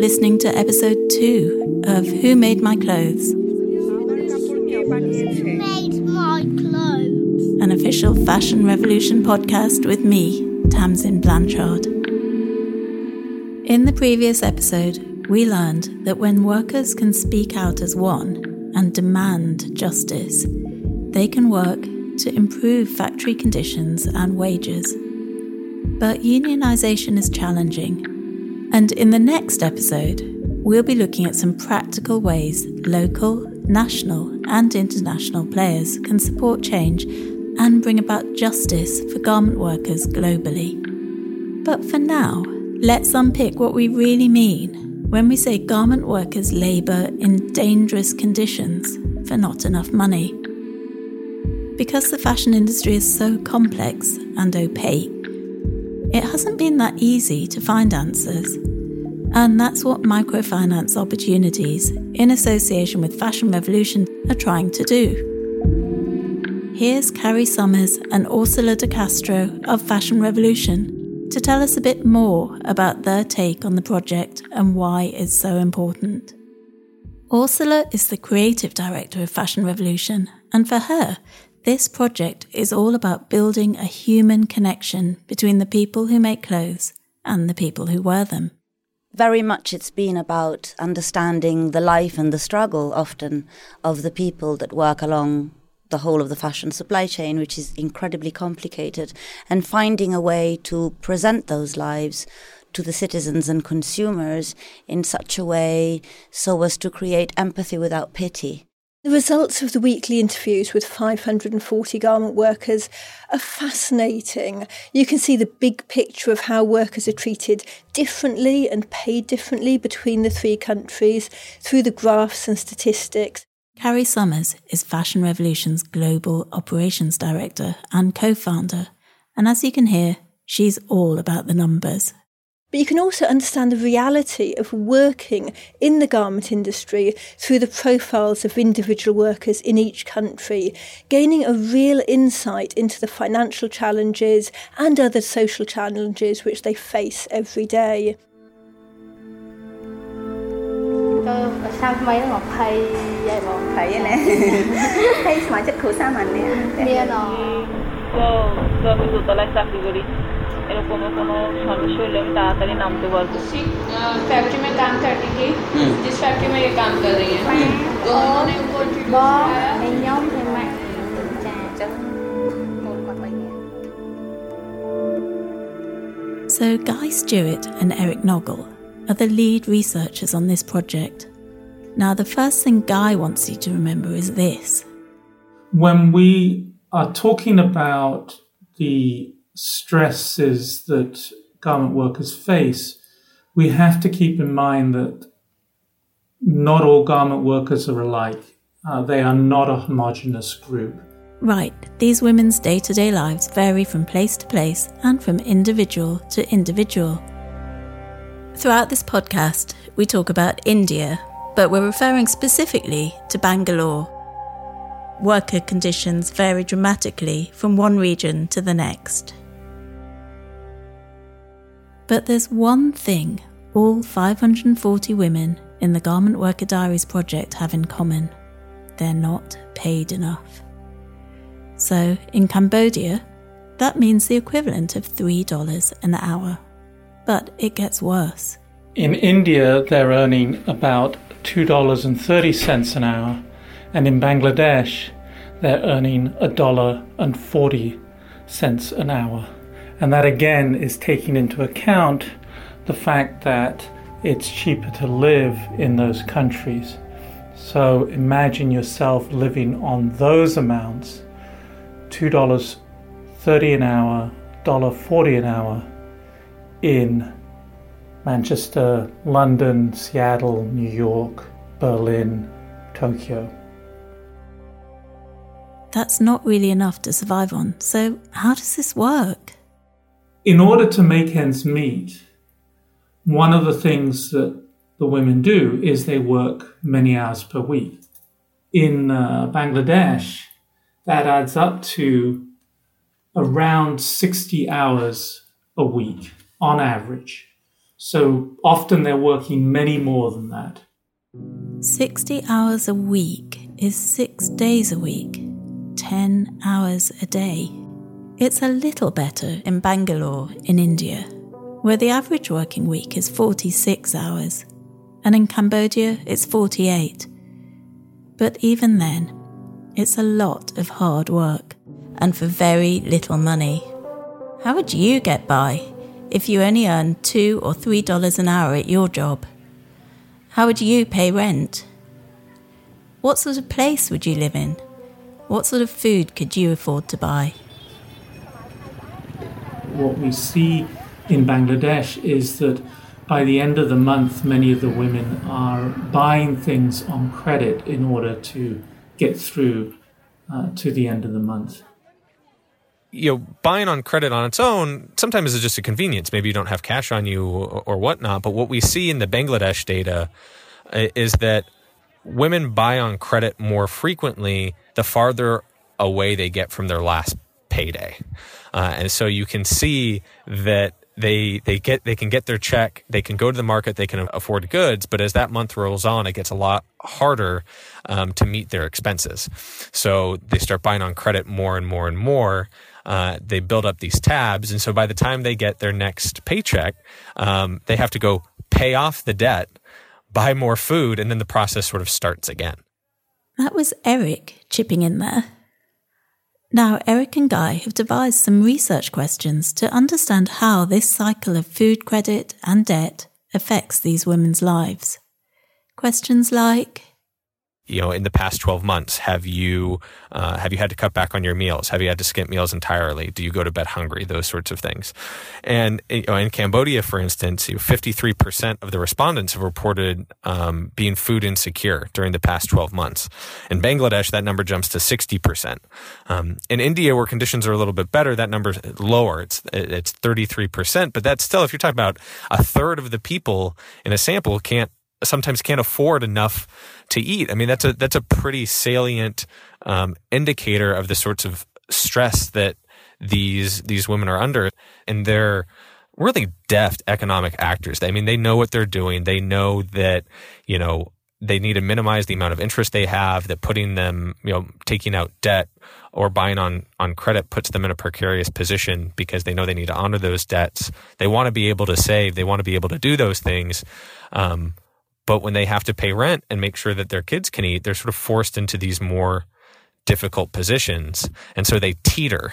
listening to episode two of Who Made My Clothes? Made my clothes. An official Fashion Revolution podcast with me, Tamsin Blanchard. In the previous episode, we learned that when workers can speak out as one and demand justice, they can work to improve factory conditions and wages. But unionisation is challenging, and in the next episode, we'll be looking at some practical ways local, national, and international players can support change and bring about justice for garment workers globally. But for now, let's unpick what we really mean when we say garment workers labour in dangerous conditions for not enough money. Because the fashion industry is so complex and opaque, it hasn't been that easy to find answers. And that's what microfinance opportunities, in association with Fashion Revolution, are trying to do. Here's Carry Somers and Orsola de Castro of Fashion Revolution to tell us a bit more about their take on the project and why it's so important. Orsola is the creative director of Fashion Revolution, and for her, this project is all about building a human connection between the people who make clothes and the people who wear them. Very much it's been about understanding the life and the struggle often of the people that work along the whole of the fashion supply chain, which is incredibly complicated, and finding a way to present those lives to the citizens and consumers in such a way so as to create empathy without pity. The results of the weekly interviews with 540 garment workers are fascinating. You can see the big picture of how workers are treated differently and paid differently between the three countries through the graphs and statistics. Carry Somers is Fashion Revolution's Global Operations Director and co founder, and as you can hear, she's all about the numbers. But you can also understand the reality of working in the garment industry through the profiles of individual workers in each country, gaining a real insight into the financial challenges and other social challenges which they face every day. Factory में काम करती थी जिस factory में ये काम कर रही है तो उन्होंने उनको So, Guy Stuart and Eric Noggle are the lead researchers on this project. Now, the first thing Guy wants you to remember is this. When we are talking about the stresses that garment workers face, we have to keep in mind that not all garment workers are alike. Uh, they are not a homogenous group. Right, these women's day to day lives vary from place to place and from individual to individual. Throughout this podcast, we talk about India, but we're referring specifically to Bangalore. Worker conditions vary dramatically from one region to the next. But there's one thing all 540 women in the Garment Worker Diaries project have in common they're not paid enough. So, in Cambodia, that means the equivalent of $3 an hour. But it gets worse. In India, they're earning about $2.30 an hour, and in Bangladesh, they're earning a dollar and forty cents an hour. And that again is taking into account the fact that it's cheaper to live in those countries. So imagine yourself living on those amounts $2.30 an hour, $1.40 an hour in Manchester, London, Seattle, New York, Berlin, Tokyo. That's not really enough to survive on. So, how does this work? In order to make ends meet, one of the things that the women do is they work many hours per week. In uh, Bangladesh, that adds up to around 60 hours a week on average. So often they're working many more than that. 60 hours a week is six days a week, 10 hours a day. It's a little better in Bangalore, in India, where the average working week is 46 hours, and in Cambodia it's 48. But even then, it's a lot of hard work, and for very little money. How would you get by if you only earned two or three dollars an hour at your job? How would you pay rent? What sort of place would you live in? What sort of food could you afford to buy? What we see in Bangladesh is that by the end of the month, many of the women are buying things on credit in order to get through uh, to the end of the month you know, buying on credit on its own sometimes is just a convenience. Maybe you don't have cash on you or, or whatnot. But what we see in the Bangladesh data uh, is that women buy on credit more frequently the farther away they get from their last payday. Uh, and so you can see that they they get they can get their check they can go to the market they can afford goods but as that month rolls on it gets a lot harder um, to meet their expenses. So they start buying on credit more and more and more. Uh, they build up these tabs. And so by the time they get their next paycheck um, they have to go pay off the debt buy more food and then the process sort of starts again. That was eric chipping in there now, Eric and Guy have devised some research questions to understand how this cycle of food credit and debt affects these women's lives. Questions like you know in the past 12 months have you uh, have you had to cut back on your meals? Have you had to skip meals entirely? Do you go to bed hungry? Those sorts of things. And you know, in cambodia for instance you know, 53% of the respondents have reported um, being food insecure during the past 12 months. In bangladesh that number jumps to 60% um, in india where conditions are a little bit better that number is lower. It's it's 33% but that's still if you're talking about a third of the people in a sample can't sometimes can't afford enough to eat. I mean, that's a that's a pretty salient um, indicator of the sorts of stress that these these women are under, and they're really deft economic actors. I mean, they know what they're doing. They know that you know they need to minimize the amount of interest they have. That putting them, you know, taking out debt or buying on on credit puts them in a precarious position because they know they need to honor those debts. They want to be able to save. They want to be able to do those things. Um, but when they have to pay rent and make sure that their kids can eat, they're sort of forced into these more difficult positions. And so they teeter.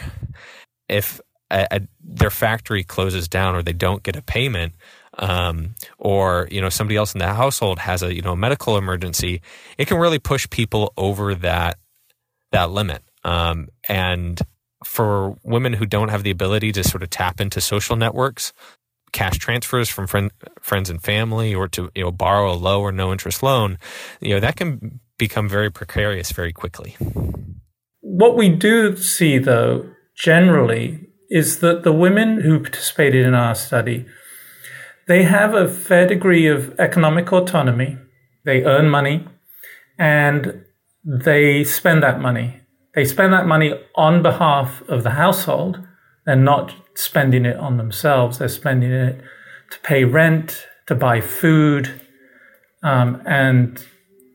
If a, a, their factory closes down or they don't get a payment, um, or you know somebody else in the household has a you know medical emergency, it can really push people over that that limit. Um, and for women who don't have the ability to sort of tap into social networks, cash transfers from friend, friends and family or to you know borrow a low or no interest loan you know that can become very precarious very quickly. What we do see though generally is that the women who participated in our study they have a fair degree of economic autonomy. They earn money and they spend that money. They spend that money on behalf of the household they're not spending it on themselves. They're spending it to pay rent, to buy food, um, and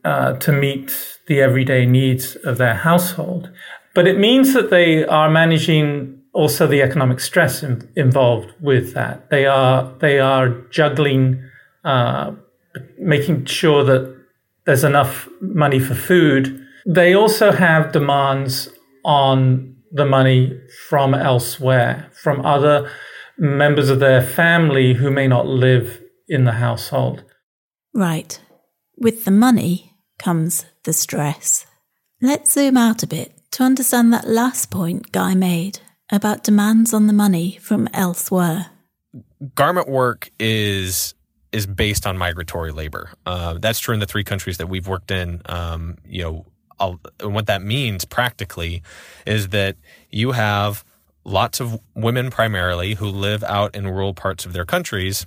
uh, to meet the everyday needs of their household. But it means that they are managing also the economic stress in, involved with that. They are they are juggling, uh, making sure that there's enough money for food. They also have demands on the money from elsewhere, from other members of their family who may not live in the household. Right. With the money comes the stress. Let's zoom out a bit to understand that last point Guy made about demands on the money from elsewhere. Garment work is is based on migratory labor. Uh, that's true in the three countries that we've worked in. Um, you know, and what that means practically is that you have lots of women primarily who live out in rural parts of their countries.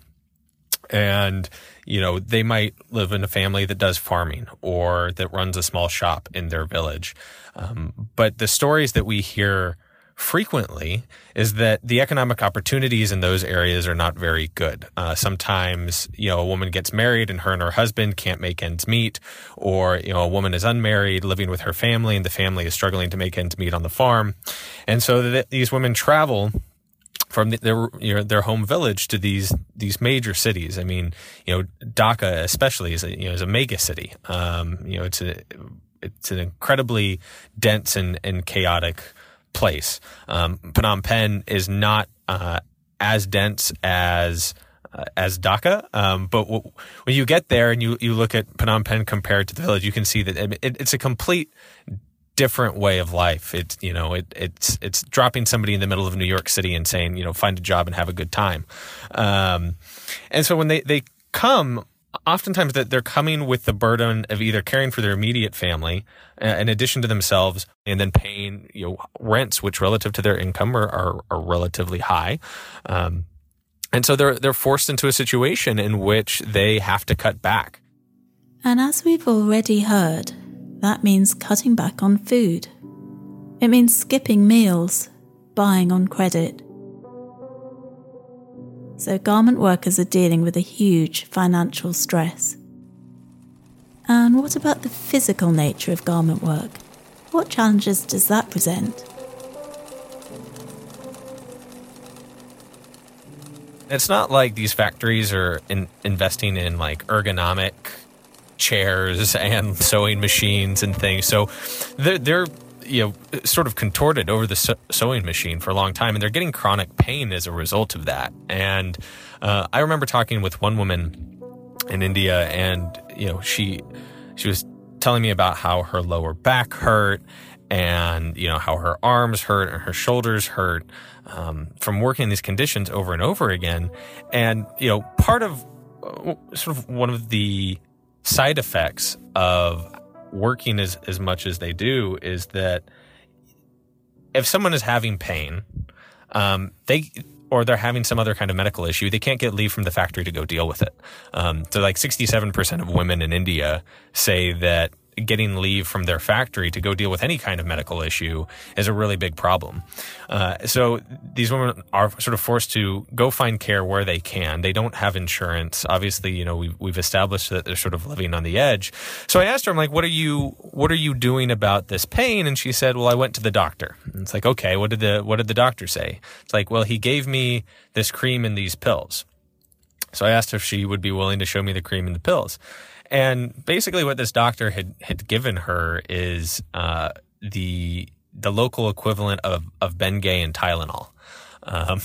And you know they might live in a family that does farming or that runs a small shop in their village. Um, but the stories that we hear frequently is that the economic opportunities in those areas are not very good. Uh, sometimes, you know, a woman gets married and her and her husband can't make ends meet, or, you know, a woman is unmarried living with her family and the family is struggling to make ends meet on the farm. And so th- these women travel from their you know, their home village to these these major cities. I mean, you know, Dhaka especially is a, you know is a mega city. Um, you know, it's a it's an incredibly dense and, and chaotic place. Um, Phnom Penh is not uh, as dense as uh, as Dhaka, um, but w- when you get there and you you look at Phnom Penh compared to the village, you can see that it, it's a complete different way of life. It's you know it, it's it's dropping somebody in the middle of New York City and saying you know find a job and have a good time. Um, and so when they they come, oftentimes that they're coming with the burden of either caring for their immediate family uh, in addition to themselves, and then paying you know rents, which relative to their income are are, are relatively high. Um, and so they're they're forced into a situation in which they have to cut back. And as we've already heard, that means cutting back on food. It means skipping meals, buying on credit. So, garment workers are dealing with a huge financial stress. And what about the physical nature of garment work? What challenges does that present? It's not like these factories are in, investing in like ergonomic chairs and sewing machines and things. So they're, they're you know sort of contorted over the sewing machine for a long time, and they're getting chronic pain as a result of that. And uh, I remember talking with one woman in India, and you know she she was telling me about how her lower back hurt and you know how her arms hurt and her shoulders hurt um, from working in these conditions over and over again and you know part of uh, sort of one of the side effects of working as, as much as they do is that if someone is having pain, um, they or they're having some other kind of medical issue, they can't get leave from the factory to go deal with it. Um, so, like 67% of women in India say that getting leave from their factory to go deal with any kind of medical issue is a really big problem. Uh, so these women are sort of forced to go find care where they can. They don't have insurance. Obviously, you know, we've, we've established that they're sort of living on the edge. So I asked her, I'm like, what are you, what are you doing about this pain? And she said, well, I went to the doctor. And it's like, okay, what did the, what did the doctor say? It's like, well, he gave me this cream and these pills. So I asked if she would be willing to show me the cream and the pills. And basically, what this doctor had had given her is uh, the the local equivalent of of Bengay and Tylenol. Um,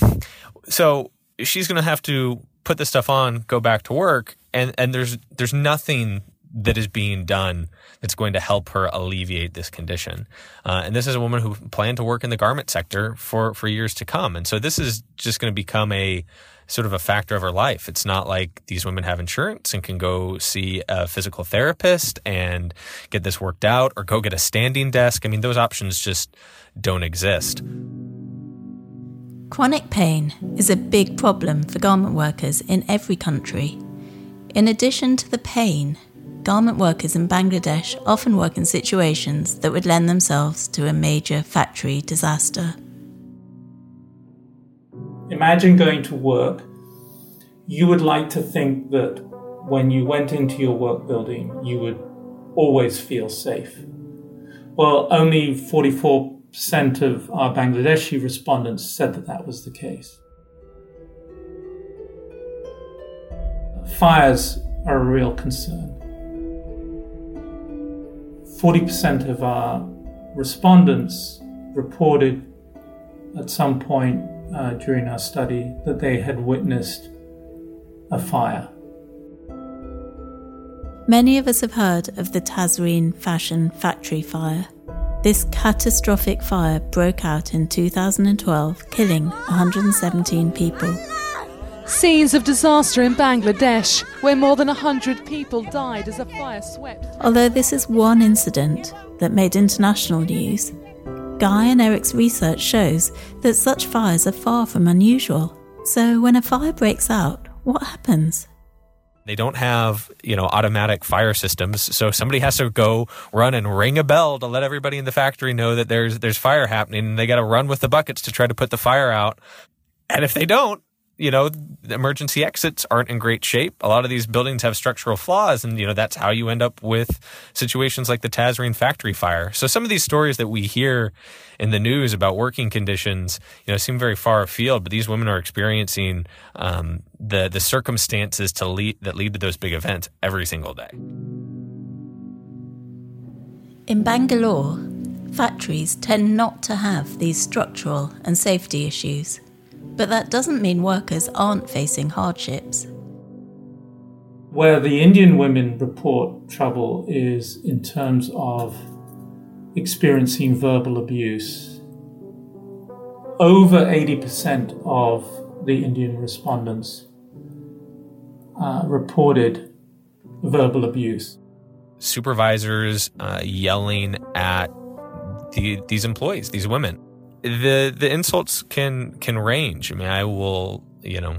so she's going to have to put this stuff on, go back to work, and and there's there's nothing that is being done that's going to help her alleviate this condition. Uh, and this is a woman who planned to work in the garment sector for for years to come. And so this is just going to become a sort of a factor of her life. It's not like these women have insurance and can go see a physical therapist and get this worked out or go get a standing desk. I mean, those options just don't exist. Chronic pain is a big problem for garment workers in every country. In addition to the pain, garment workers in Bangladesh often work in situations that would lend themselves to a major factory disaster. Imagine going to work. You would like to think that when you went into your work building, you would always feel safe. Well, only 44% of our Bangladeshi respondents said that that was the case. Fires are a real concern. 40% of our respondents reported at some point uh, during our study that they had witnessed a fire. Many of us have heard of the Tazreen fashion factory fire. This catastrophic fire broke out in 2012, killing 117 people. Scenes of disaster in Bangladesh, where more than 100 people died as a fire swept. Although this is one incident that made international news, Guy and Eric's research shows that such fires are far from unusual. So, when a fire breaks out, what happens? They don't have, you know, automatic fire systems. So somebody has to go run and ring a bell to let everybody in the factory know that there's there's fire happening and they got to run with the buckets to try to put the fire out. And if they don't, you know, emergency exits aren't in great shape. A lot of these buildings have structural flaws, and you know that's how you end up with situations like the Tazreen factory fire. So some of these stories that we hear in the news about working conditions, you know, seem very far afield, but these women are experiencing um, the the circumstances to lead that lead to those big events every single day. In Bangalore, factories tend not to have these structural and safety issues. But that doesn't mean workers aren't facing hardships. Where the Indian women report trouble is in terms of experiencing verbal abuse. Over 80% of the Indian respondents uh, reported verbal abuse. Supervisors uh, yelling at the, these employees, these women the the insults can can range. I mean, I will you know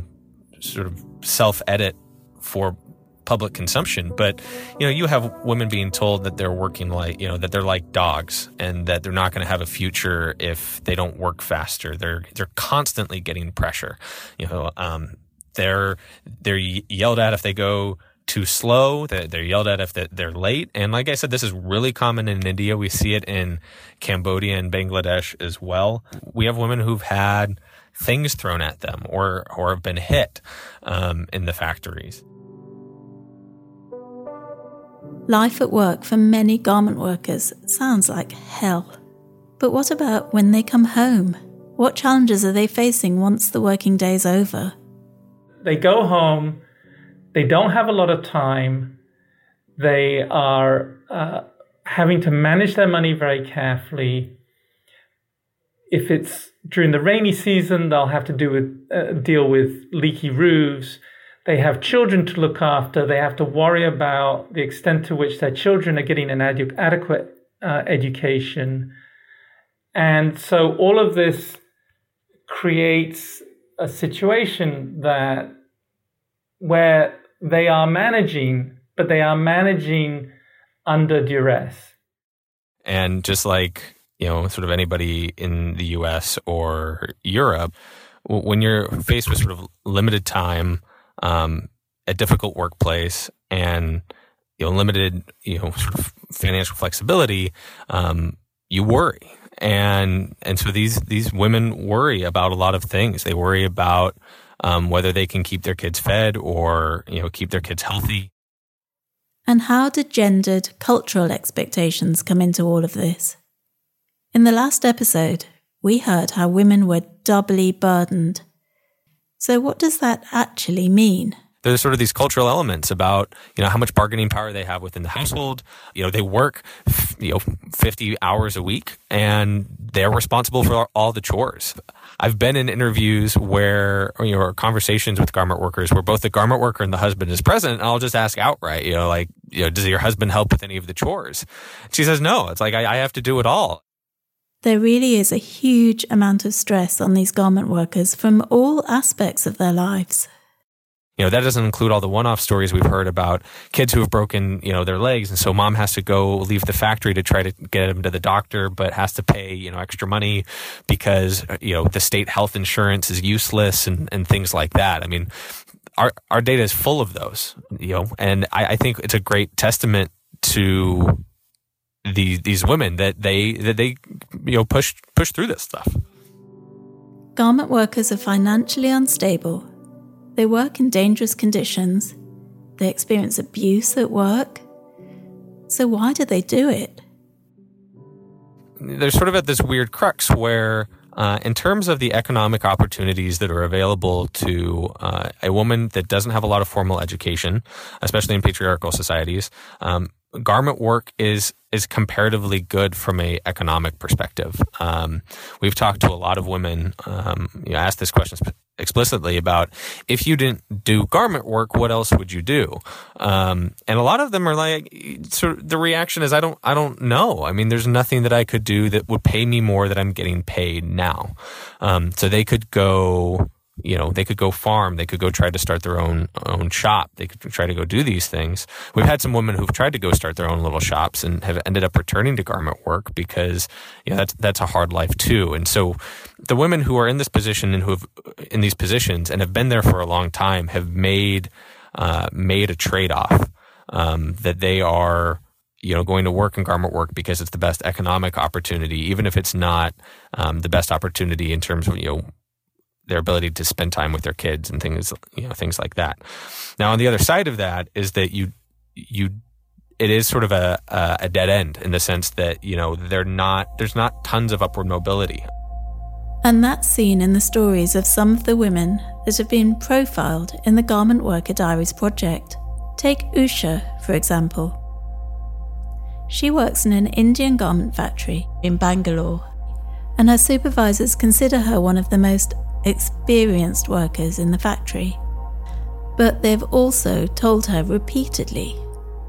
sort of self edit for public consumption, but you know, you have women being told that they're working like you know that they're like dogs and that they're not going to have a future if they don't work faster. They're they're constantly getting pressure. You know, um, they're they're yelled at if they go too slow. They're yelled at if they're late. And like I said, this is really common in India. We see it in Cambodia and Bangladesh as well. We have women who've had things thrown at them or or have been hit um, in the factories. Life at work for many garment workers sounds like hell. But what about when they come home? What challenges are they facing once the working day's over? They go home they don't have a lot of time. They are uh, having to manage their money very carefully. If it's during the rainy season, they'll have to do with, uh, deal with leaky roofs. They have children to look after. They have to worry about the extent to which their children are getting an adequate uh, education. And so all of this creates a situation that where they are managing, but they are managing under duress. And just like, you know, sort of anybody in the US or Europe, when you're faced with sort of limited time, um, a difficult workplace, and you know, limited, you know, sort of financial flexibility, um, you worry. And and so these these women worry about a lot of things. They worry about um, whether they can keep their kids fed or you know keep their kids healthy. And how did gendered cultural expectations come into all of this? In the last episode, we heard how women were doubly burdened. So, what does that actually mean? There's sort of these cultural elements about you know how much bargaining power they have within the household you know they work you know 50 hours a week and they're responsible for all the chores I've been in interviews where, you know, conversations with garment workers where both the garment worker and the husband is present. And I'll just ask outright, you know, like, you know, does your husband help with any of the chores? She says, no. It's like, I, I have to do it all. There really is a huge amount of stress on these garment workers from all aspects of their lives. You know, that doesn't include all the one-off stories we've heard about kids who have broken, you know, their legs. And so mom has to go leave the factory to try to get them to the doctor, but has to pay, you know, extra money because, you know, the state health insurance is useless and, and things like that. I mean, our, our data is full of those, you know, and I, I think it's a great testament to these, these women that they, that they, you know, push, push through this stuff. Garment workers are financially unstable they work in dangerous conditions. They experience abuse at work. So, why do they do it? They're sort of at this weird crux where, uh, in terms of the economic opportunities that are available to uh, a woman that doesn't have a lot of formal education, especially in patriarchal societies, um, garment work is is comparatively good from a economic perspective. Um, we've talked to a lot of women. Um, you know, asked this question explicitly about if you didn't do garment work, what else would you do? Um, and a lot of them are like, sort of the reaction is, I don't, I don't know. I mean, there's nothing that I could do that would pay me more that I'm getting paid now. Um, so they could go you know they could go farm they could go try to start their own own shop they could try to go do these things. We've had some women who've tried to go start their own little shops and have ended up returning to garment work because you know that's that's a hard life too. And so the women who are in this position and who have in these positions and have been there for a long time have made uh, made a trade-off um, that they are you know going to work in garment work because it's the best economic opportunity even if it's not um, the best opportunity in terms of you know their ability to spend time with their kids and things you know things like that. Now on the other side of that is that you you it is sort of a a dead end in the sense that you know they're not there's not tons of upward mobility. And that's seen in the stories of some of the women that have been profiled in the Garment Worker Diaries project. Take Usha, for example. She works in an Indian garment factory in Bangalore, and her supervisors consider her one of the most experienced workers in the factory. But they've also told her repeatedly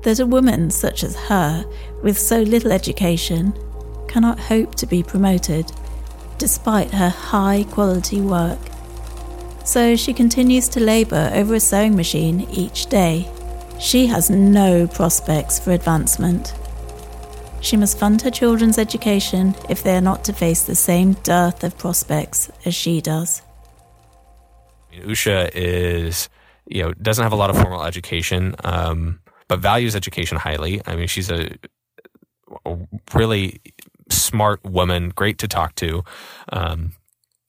that a woman such as her, with so little education, cannot hope to be promoted, despite her high quality work. So she continues to labour over a sewing machine each day. She has no prospects for advancement. She must fund her children's education if they are not to face the same dearth of prospects as she does. Usha is, you know, doesn't have a lot of formal education, um, but values education highly. I mean, she's a, a really smart woman, great to talk to. Um,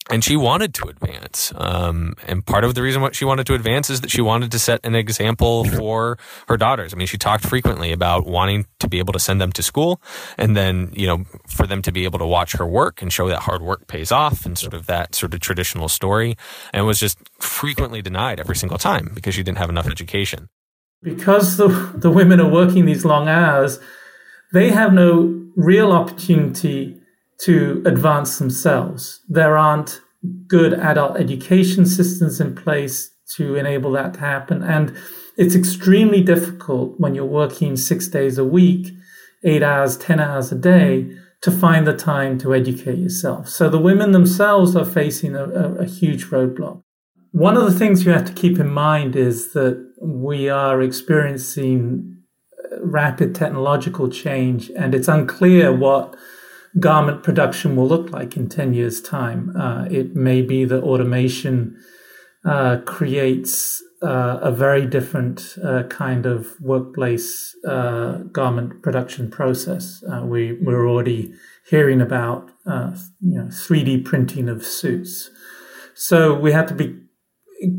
and she wanted to advance. Um, and part of the reason why she wanted to advance is that she wanted to set an example for her daughters. I mean, she talked frequently about wanting to be able to send them to school and then, you know, for them to be able to watch her work and show that hard work pays off and sort of that sort of traditional story. And was just frequently denied every single time because she didn't have enough education. Because the, the women are working these long hours, they have no real opportunity to advance themselves. There aren't good adult education systems in place to enable that to happen. And it's extremely difficult when you're working six days a week, eight hours, 10 hours a day to find the time to educate yourself. So the women themselves are facing a, a, a huge roadblock. One of the things you have to keep in mind is that we are experiencing uh, rapid technological change and it's unclear what garment production will look like in 10 years' time. Uh, it may be that automation uh, creates uh, a very different uh, kind of workplace uh, garment production process. Uh, we, we're already hearing about you know, 3D printing of suits. So we have to be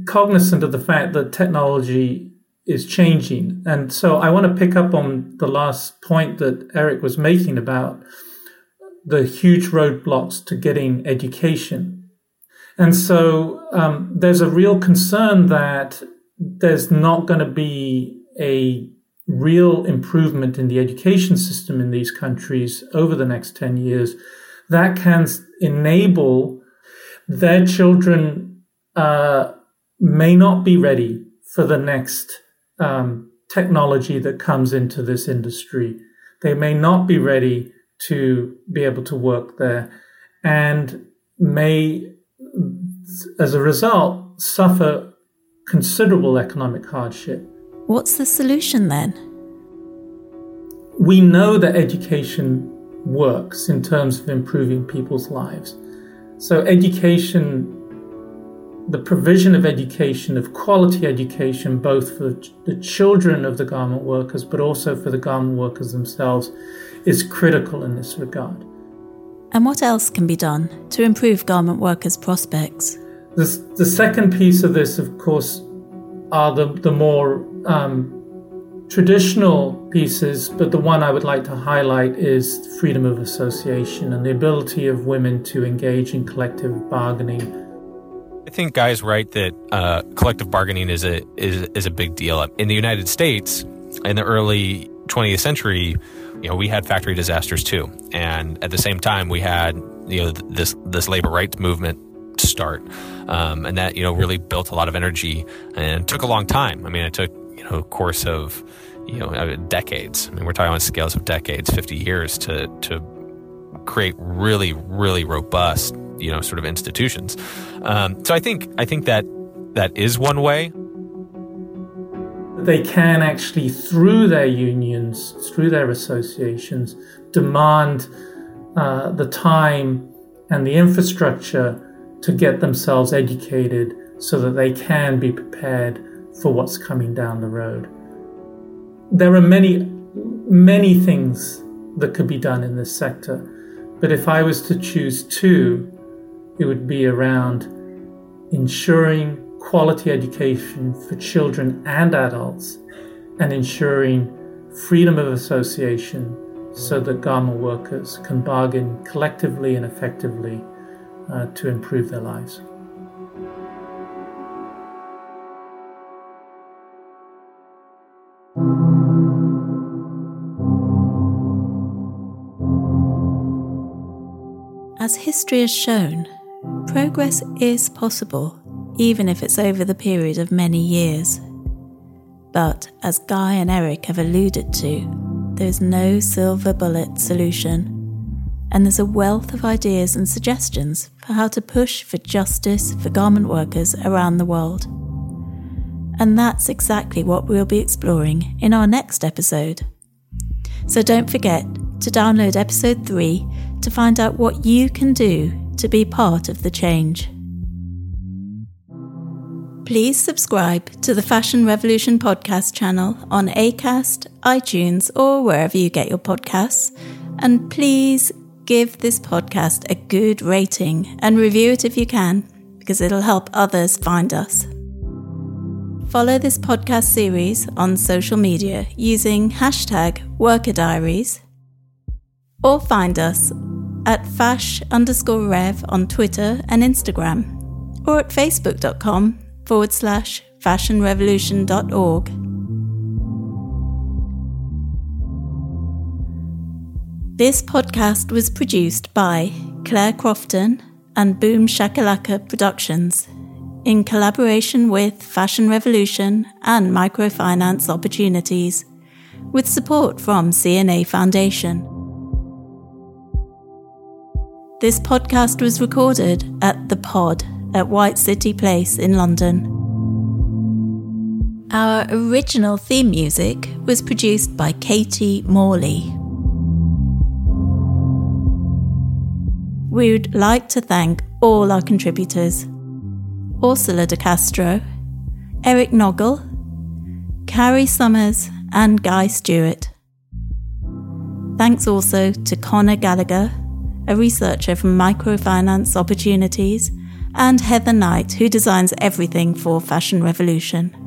cognizant of the fact that technology is changing. And so I want to pick up on the last point that Eric was making about the huge roadblocks to getting education. And so um, there's a real concern that there's not going to be a real improvement in the education system in these countries over the next 10 years that can enable their children uh, may not be ready for the next um, technology that comes into this industry. They may not be ready to be able to work there and may, as a result, suffer considerable economic hardship. What's the solution then? We know that education works in terms of improving people's lives. So, education, the provision of education, of quality education, both for the children of the garment workers, but also for the garment workers themselves, is critical in this regard. And what else can be done to improve garment workers' prospects? The, the second piece of this, of course, are the, the more um, traditional pieces, but the one I would like to highlight is freedom of association and the ability of women to engage in collective bargaining. I think Guy's right that uh, collective bargaining is a is, is a big deal. In the United States, in the early 20th century, you know, we had factory disasters too, and at the same time, we had you know this this labor rights movement start, um, and that you know really built a lot of energy and took a long time. I mean, it took you know course of you know uh, decades. I mean, we're talking on scales of decades, fifty years to to create really really robust you know sort of institutions. Um, so I think I think that that is one way. They can actually, through their unions, through their associations, demand uh, the time and the infrastructure to get themselves educated so that they can be prepared for what's coming down the road. There are many, many things that could be done in this sector, but if I was to choose two, it would be around ensuring quality education for children and adults and ensuring freedom of association so that garment workers can bargain collectively and effectively uh, to improve their lives. As history has shown, progress is possible, even if it's over the period of many years. But as Guy and Eric have alluded to, there's no silver bullet solution, and there's a wealth of ideas and suggestions for how to push for justice for garment workers around the world. And that's exactly what we'll be exploring in our next episode. So don't forget to download episode 3 to find out what you can do to be part of the change. Please subscribe to the Fashion Revolution podcast channel on ACAST, iTunes, or wherever you get your podcasts. And please give this podcast a good rating and review it if you can, because it'll help others find us. Follow this podcast series on social media using hashtag worker diaries or find us at fash underscore rev on Twitter and Instagram, or at facebook.com forward slash fashionrevolution.org. This podcast was produced by Claire Crofton and Boom Shakalaka Productions in collaboration with Fashion Revolution and Microfinance Opportunities, with support from C&A Foundation. This podcast was recorded at The Pod at White City Place in London. Our original theme music was produced by Katie Morley. We would like to thank all our contributors Orsola de Castro, Eric Noggle, Carry Somers, and Guy Stuart. Thanks also to Connor Gallagher a researcher from Microfinance Opportunities, and Heather Knight, who designs everything for Fashion Revolution.